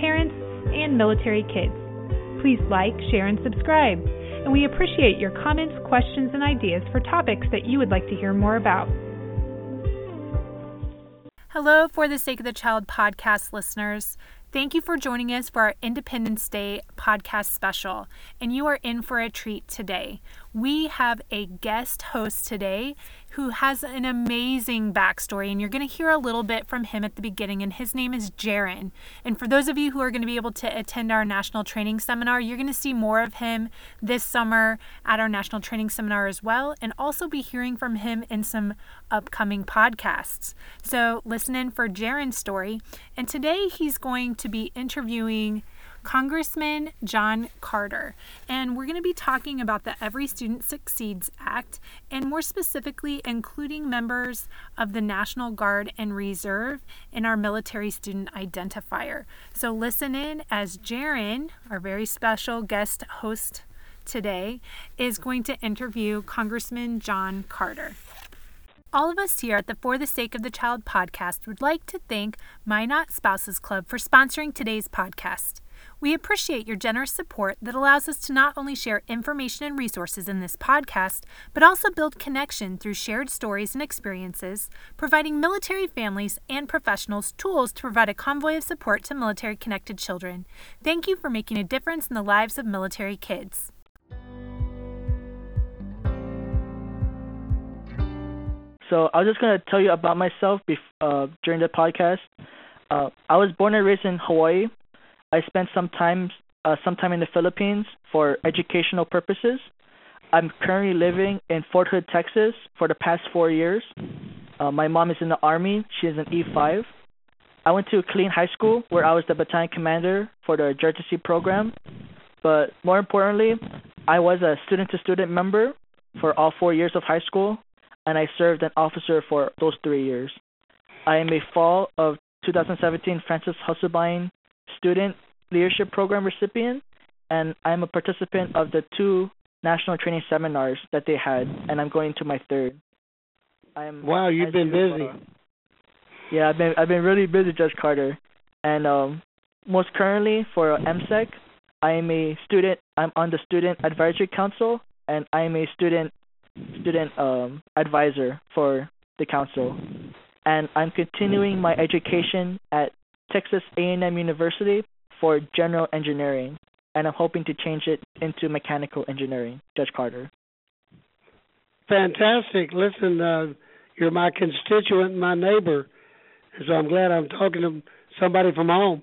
parents, and military kids. Please like, share, and subscribe. And we appreciate your comments, questions, and ideas for topics that you would like to hear more about. Hello, For the Sake of the Child podcast listeners. Thank you for joining us for our Independence Day podcast special. And you are in for a treat today. We have a guest host today who has an amazing backstory, and you're going to hear a little bit from him at the beginning. And his name is Jaron. And for those of you who are going to be able to attend our national training seminar, you're going to see more of him this summer at our national training seminar as well, and also be hearing from him in some upcoming podcasts. So listen in for Jaron's story. And today he's going to be interviewing Congressman John Carter. And we're going to be talking about the Every Student Succeeds Act, and more specifically, including members of the National Guard and Reserve in our military student identifier. So listen in as Jaron, our very special guest host today, is going to interview Congressman John Carter. All of us here at the For the Sake of the Child podcast would like to thank Minot Spouses Club for sponsoring today's podcast. We appreciate your generous support that allows us to not only share information and resources in this podcast, but also build connection through shared stories and experiences, providing military families and professionals tools to provide a convoy of support to military connected children. Thank you for making a difference in the lives of military kids. So I was just going to tell you about myself uh, during the podcast. Uh, I was born and raised in Hawaii, I spent some time uh, some time in the Philippines for educational purposes. I'm currently living in Fort Hood, Texas, for the past four years. Uh, my mom is in the Army. She is an E5. I went to Killeen High School, where I was the battalion commander for the JROTC program. But more importantly, I was a student-to-student member for all four years of high school, and I served an officer for those three years. I am a fall of 2017 Frances Hesselbein Student Leadership Program recipient, and I'm a participant of the two national training seminars that they had, and I'm going to my third. I'm wow, you've been busy. Yeah, I've been I've been really busy, Judge Carter, and um, most currently for MCEC, I am a student. I'm on the Student Advisory Council, and I am a student student um, advisor for the council, and I'm continuing my education at Texas A&M University for general engineering, and I'm hoping to change it into mechanical engineering. Judge Carter. Fantastic. Listen, uh, you're my constituent, my neighbor, so I'm glad I'm talking to somebody from home.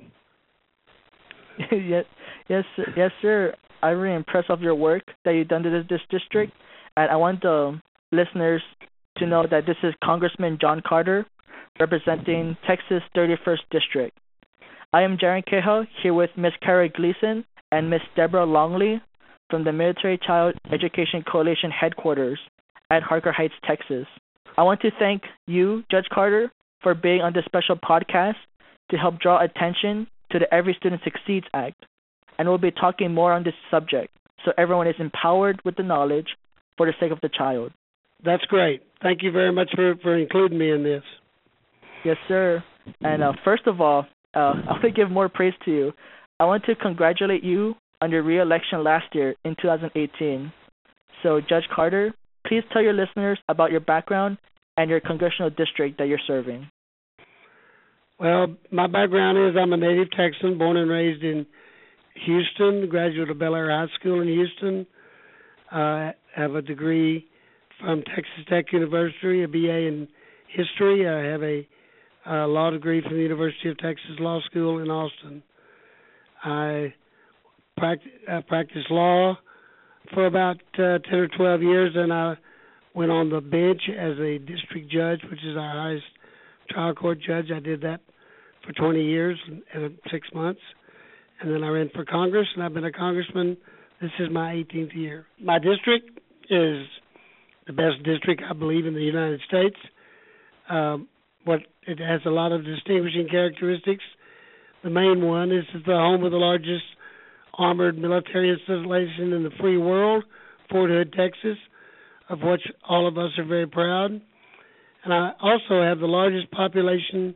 yes, yes, yes, sir. I'm really impressed of your work that you've done to this, this district, and I want the listeners to know that this is Congressman John Carter representing Texas 31st District. I am Jaron Cahill here with Ms. Kara Gleason and Ms. Deborah Longley from the Military Child Education Coalition headquarters at Harker Heights, Texas. I want to thank you, Judge Carter, for being on this special podcast to help draw attention to the Every Student Succeeds Act. And we'll be talking more on this subject so everyone is empowered with the knowledge for the sake of the child. That's great. Thank you very much for, for including me in this. Yes, sir. And uh, first of all, uh, I want to give more praise to you. I want to congratulate you on your re-election last year in 2018. So, Judge Carter, please tell your listeners about your background and your congressional district that you're serving. Well, my background is I'm a native Texan, born and raised in Houston, graduate of Bel Bellaire High School in Houston. I have a degree from Texas Tech University, a BA in history. I have a a law degree from the University of Texas Law School in Austin. I, pract- I practiced law for about uh, 10 or 12 years, and I went on the bench as a district judge, which is our highest trial court judge. I did that for 20 years and six months. and then I ran for Congress, and I've been a congressman. This is my 18th year. My district is the best district I believe in the United States. Um, what it has a lot of distinguishing characteristics. The main one is it's the home of the largest armored military installation in the free world, Fort Hood, Texas, of which all of us are very proud. And I also have the largest population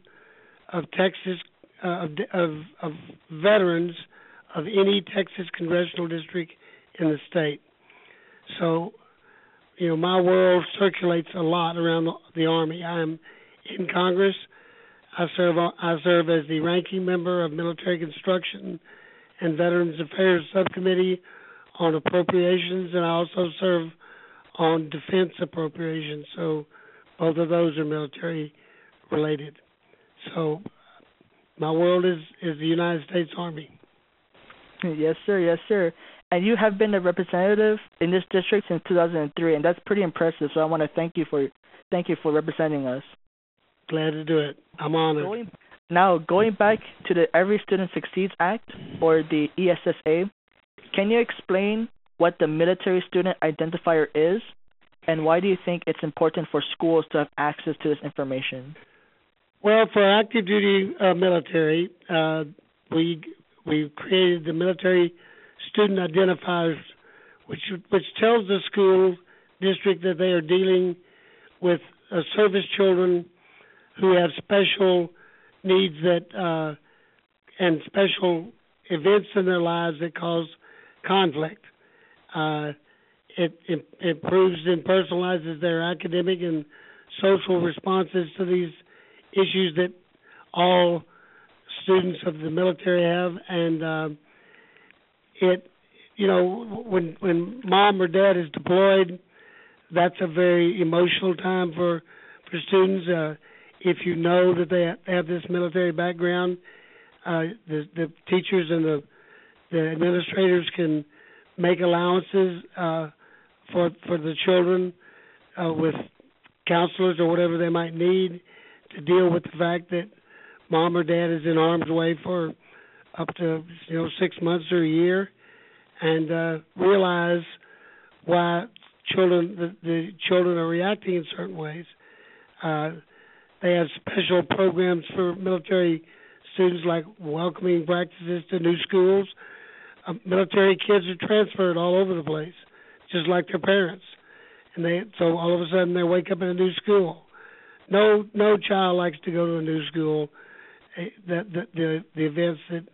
of Texas uh, of, of, of veterans of any Texas congressional district in the state. So, you know, my world circulates a lot around the, the Army. I am in Congress. I serve I serve as the ranking member of Military Construction and Veterans Affairs Subcommittee on Appropriations, and I also serve on Defense Appropriations. So both of those are military related. So my world is is the United States Army. Yes, sir. Yes, sir. And you have been a representative in this district since 2003, and that's pretty impressive. So I want to thank you for thank you for representing us. Glad to do it. I'm honored. Going, now, going back to the Every Student Succeeds Act, or the ESSA, can you explain what the Military Student Identifier is, and why do you think it's important for schools to have access to this information? Well, for active duty uh, military, uh, we we created the Military Student Identifiers, which which tells the school district that they are dealing with uh, service children who have special needs that uh, and special events in their lives that cause conflict. Uh, it, it improves and personalizes their academic and social responses to these issues that all students of the military have, and uh, it, you know, when when mom or dad is deployed, that's a very emotional time for for students. Uh, if you know that they have this military background, uh, the the teachers and the the administrators can make allowances uh, for for the children uh, with counselors or whatever they might need to deal with the fact that mom or dad is in harm's way for up to you know six months or a year, and uh, realize why children the, the children are reacting in certain ways. Uh, they have special programs for military students, like welcoming practices to new schools. Uh, military kids are transferred all over the place, just like their parents, and they so all of a sudden they wake up in a new school. No, no child likes to go to a new school. Eh, the the the, the events that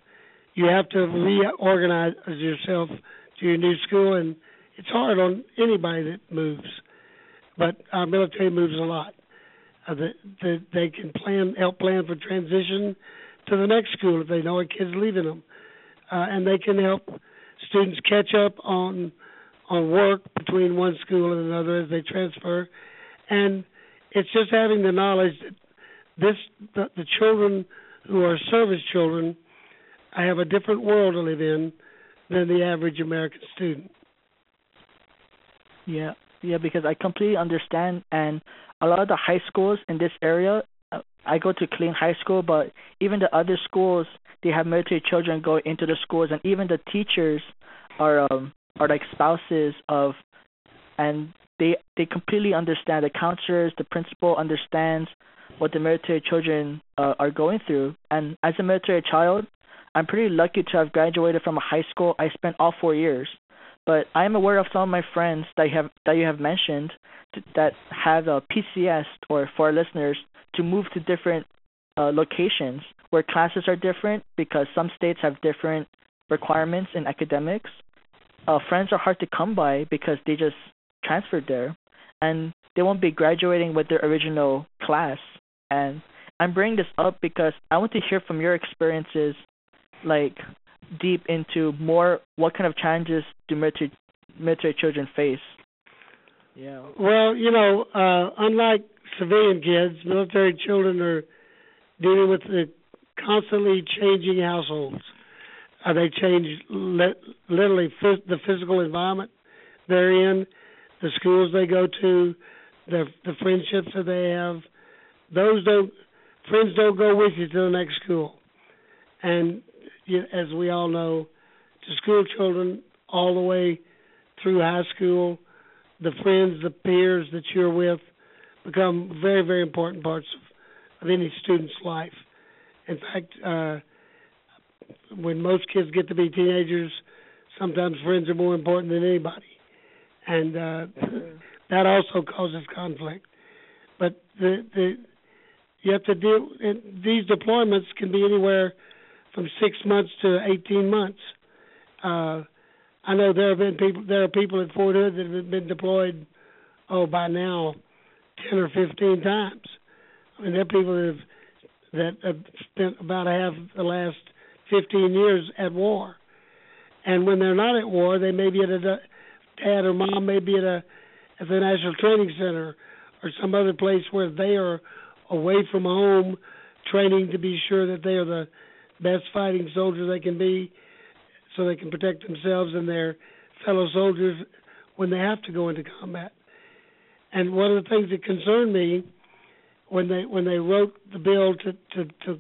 you have to reorganize yourself to your new school, and it's hard on anybody that moves. But our military moves a lot uh, that, that they can plan help plan for transition to the next school if they know a kid's leaving them, uh, and they can help students catch up on on work between one school and another as they transfer, and it's just having the knowledge that this the, the children who are service children I have a different world to live in than the average American student. Yeah, yeah, because I completely understand, and a lot of the high schools in this area, uh, I go to Killeen High School, but even the other schools, they have military children going into the schools, and even the teachers are um, are like spouses of, and they they completely understand. The counselors, the principal understands what the military children uh, are going through. And as a military child, I'm pretty lucky to have graduated from a high school. I spent all four years, but I am aware of some of my friends that you have that you have mentioned that have a PCS or for our listeners to move to different uh, locations where classes are different because some states have different requirements in academics. Uh, friends are hard to come by because they just transferred there, and they won't be graduating with their original class. And I'm bringing this up because I want to hear from your experiences, like deep into more what kind of challenges do military military children face yeah. Well, you know, uh, unlike civilian kids, military children are dealing with the constantly changing households. Uh, they change li- literally f- the physical environment they're in, the schools they go to, the the friendships that they have. Those don't friends don't go with you to the next school, and as we all know, to school children all the way through high school. The friends, the peers that you're with become very, very important parts of, of any student's life. In fact, uh, when most kids get to be teenagers, sometimes friends are more important than anybody, and uh, that also causes conflict. But the the you have to deal. These deployments can be anywhere from six months to eighteen months. Uh, I know there have been people. There are people at Fort Hood that have been deployed. Oh, by now, ten or fifteen times. I mean, there are people that have that have spent about half the last 15 years at war. And when they're not at war, they may be at a dad or mom may be at a at the National Training Center or some other place where they are away from home, training to be sure that they are the best fighting soldiers they can be, so they can protect themselves and their fellow soldiers when they have to go into combat. And one of the things that concerned me when they when they wrote the bill to to to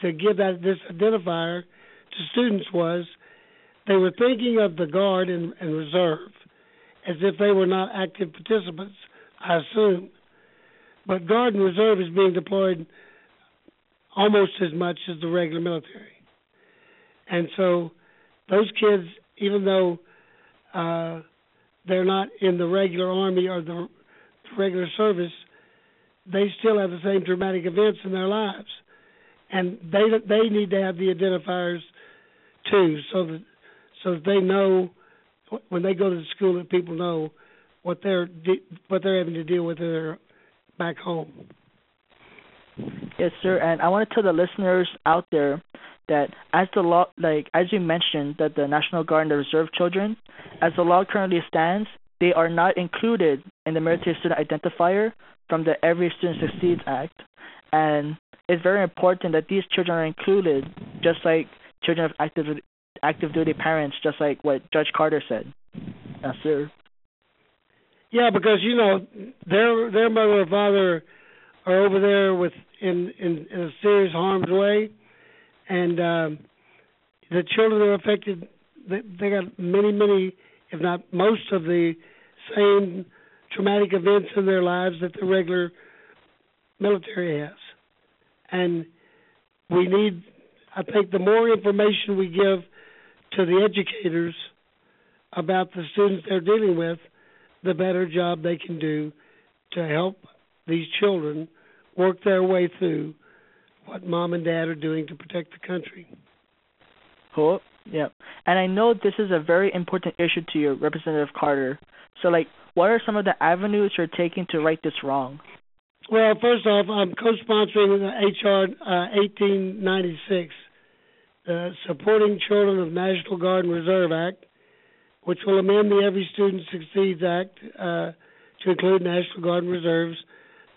to give that this identifier to students was they were thinking of the guard and, and reserve as if they were not active participants. I assume, but guard and reserve is being deployed almost as much as the regular military, and so those kids, even though uh, they're not in the regular army or the regular service, they still have the same traumatic events in their lives, and they they need to have the identifiers too, so that so that they know when they go to the school that people know what they're what they're having to deal with their back home. Yes, sir. And I want to tell the listeners out there that as the law, like as you mentioned, that the National Guard and the Reserve children, as the law currently stands, they are not included in the military student identifier from the Every Student Succeeds Act, and it's very important that these children are included, just like children of active active duty parents, just like what Judge Carter said. Yes, sir. Yeah, because you know their their mother or father are over there with in in, in a serious harm's way, and um, the children are affected. They, they got many, many, if not most of the same traumatic events in their lives that the regular military has. And we need, I think, the more information we give to the educators about the students they're dealing with, the better job they can do to help these children work their way through what mom and dad are doing to protect the country. Cool. Yeah. And I know this is a very important issue to you, Representative Carter. So, like, what are some of the avenues you're taking to right this wrong? Well, first off, I'm co-sponsoring HR uh, 1896, the Supporting Children of National Guard and Reserve Act, which will amend the Every Student Succeeds Act uh, to include National Guard and Reserves,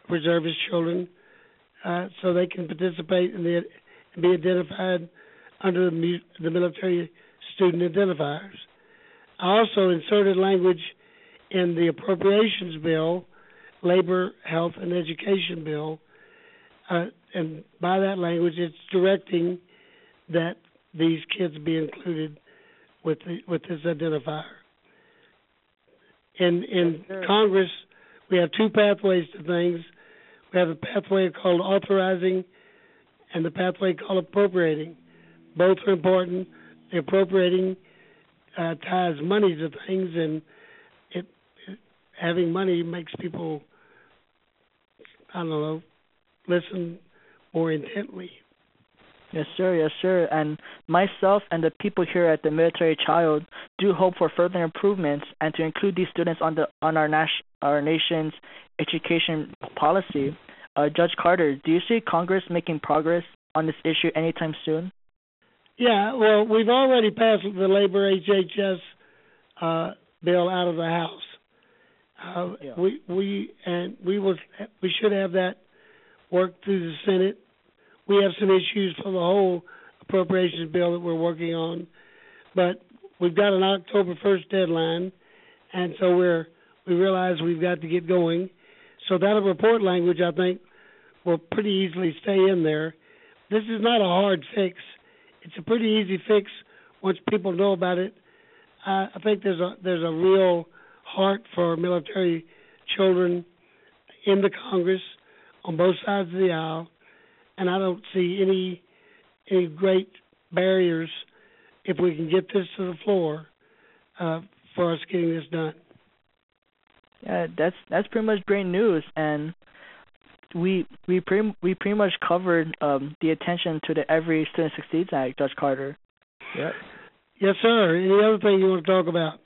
reservist children, uh, so they can participate in the and be identified under the, the military student identifiers. I also inserted language in the appropriations bill, labor, health, and education bill, uh, and by that language, it's directing that these kids be included with the, with this identifier. In in Congress, we have two pathways to things. We have a pathway called authorizing, and the pathway called appropriating. Both are important. The appropriating uh, ties money to things, and it having money makes people, I don't know, listen more intently. Yes, sir. Yes, sir. And myself and the people here at the Military Child do hope for further improvements and to include these students on the on our our nation's education policy. Uh, Judge Carter, do you see Congress making progress on this issue anytime soon? Yeah. Well, we've already passed the labor HHS uh, bill out of the House. Uh, yeah. We we and we will we should have that worked through the Senate. We have some issues for the whole appropriations bill that we're working on, but we've got an October first deadline, and so we're we realize we've got to get going. So that report language, I think, will pretty easily stay in there. This is not a hard fix. it's a pretty easy fix once people know about it. Uh, I think there's a there's a real heart for military children in the Congress on both sides of the aisle, and I don't see any any great barriers if we can get this to the floor uh, for us getting this done. Yeah, that's that's pretty much great news, and we we pretty we pretty much covered um, the attention to the Every Student Succeeds Act, Judge Carter. Yep. Yes, sir. Any other thing you want to talk about?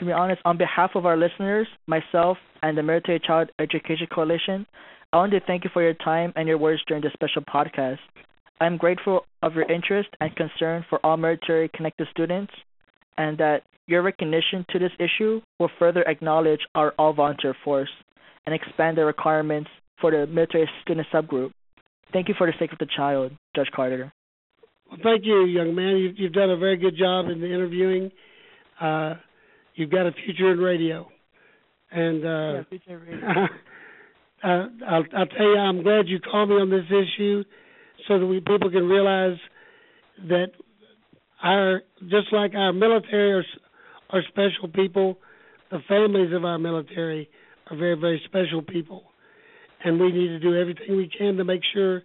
To be honest, on behalf of our listeners, myself, and the Military Child Education Coalition, I want to thank you for your time and your words during this special podcast. I'm grateful of your interest and concern for all military connected students, and that your recognition to this issue will further acknowledge our all volunteer force and expand the requirements for the military student subgroup. Thank you for the sake of the child, Judge Carter. Well, thank you, young man. You've, you've done a very good job in the interviewing. Uh, you've got a future in radio, and uh, yeah, future radio. uh, I'll, I'll tell you, I'm glad you called me on this issue, so that we people can realize that our just like our military are, are special people, the families of our military are very very special people, and we need to do everything we can to make sure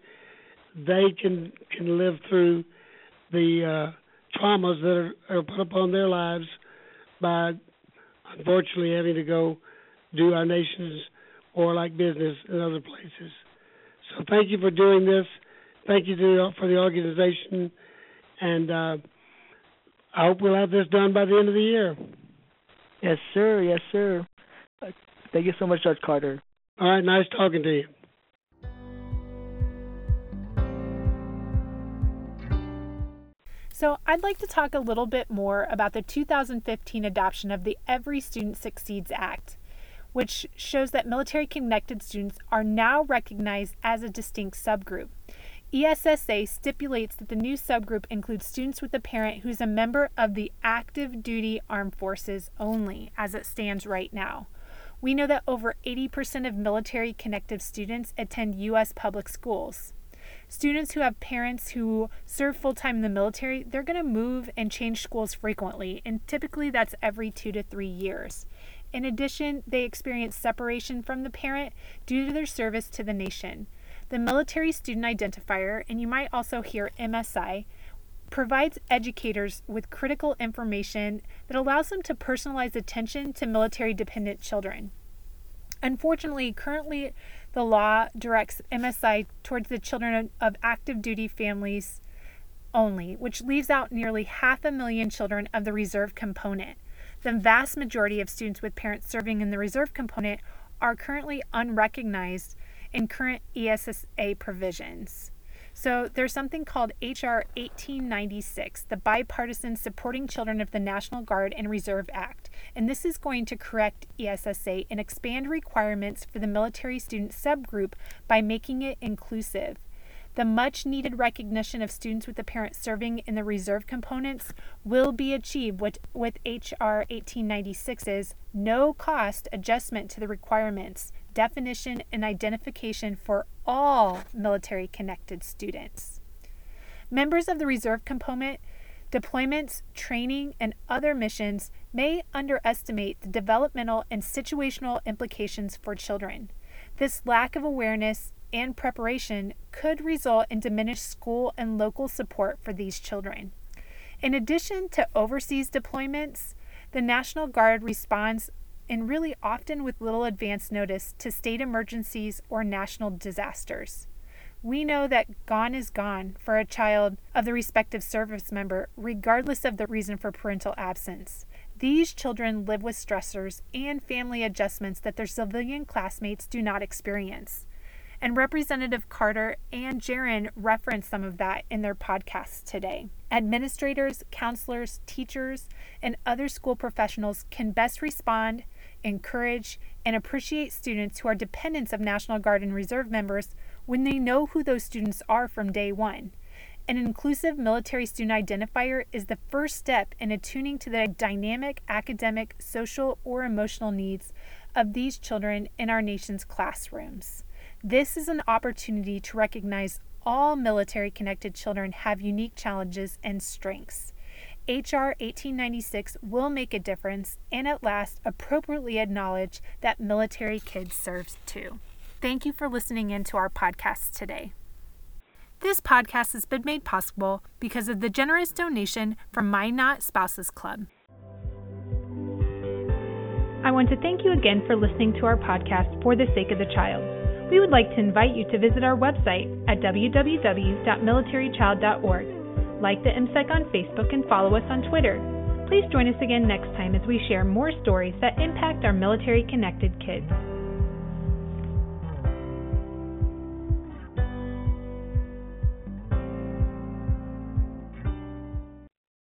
they can can live through the uh, traumas that are, are put upon their lives by unfortunately having to go do our nation's or like business in other places. So thank you for doing this. Thank you to, for the organization, and uh, I hope we'll have this done by the end of the year. Yes, sir. Yes, sir. Uh, thank you so much, Judge Carter. All right. Nice talking to you. So, I'd like to talk a little bit more about the 2015 adoption of the Every Student Succeeds Act, which shows that military connected students are now recognized as a distinct subgroup. ESSA stipulates that the new subgroup includes students with a parent who's a member of the active duty armed forces only, as it stands right now. We know that over 80% of military connected students attend U.S. public schools students who have parents who serve full time in the military, they're going to move and change schools frequently, and typically that's every two to three years. In addition, they experience separation from the parent due to their service to the nation. The Military Student Identifier, and you might also hear MSI, provides educators with critical information that allows them to personalize attention to military dependent children. Unfortunately, currently the law directs MSI towards the children of active duty families only, which leaves out nearly half a million children of the reserve component. The vast majority of students with parents serving in the reserve component are currently unrecognized in current ESSA provisions. So there's something called HR 1896, the Bipartisan Supporting Children of the National Guard and Reserve Act, and this is going to correct ESSA and expand requirements for the military student subgroup by making it inclusive. The much needed recognition of students with a parent serving in the reserve components will be achieved with, with HR 1896's no cost adjustment to the requirements definition and identification for all military connected students. Members of the reserve component, deployments, training, and other missions may underestimate the developmental and situational implications for children. This lack of awareness and preparation could result in diminished school and local support for these children. In addition to overseas deployments, the National Guard responds and really often with little advance notice to state emergencies or national disasters. We know that gone is gone for a child of the respective service member, regardless of the reason for parental absence. These children live with stressors and family adjustments that their civilian classmates do not experience. And Representative Carter and Jaron referenced some of that in their podcasts today. Administrators, counselors, teachers, and other school professionals can best respond encourage, and appreciate students who are dependents of National Guard and Reserve members when they know who those students are from day one. An inclusive military student identifier is the first step in attuning to the dynamic academic, social, or emotional needs of these children in our nation's classrooms. This is an opportunity to recognize all military connected children have unique challenges and strengths. HR 1896 will make a difference and at last appropriately acknowledge that military kids serve too. Thank you for listening in to our podcast today. This podcast has been made possible because of the generous donation from Minot Spouses Club. I want to thank you again for listening to our podcast for the sake of the child. We would like to invite you to visit our website at www.militarychild.org. Like the MCEC on Facebook and follow us on Twitter. Please join us again next time as we share more stories that impact our military connected kids.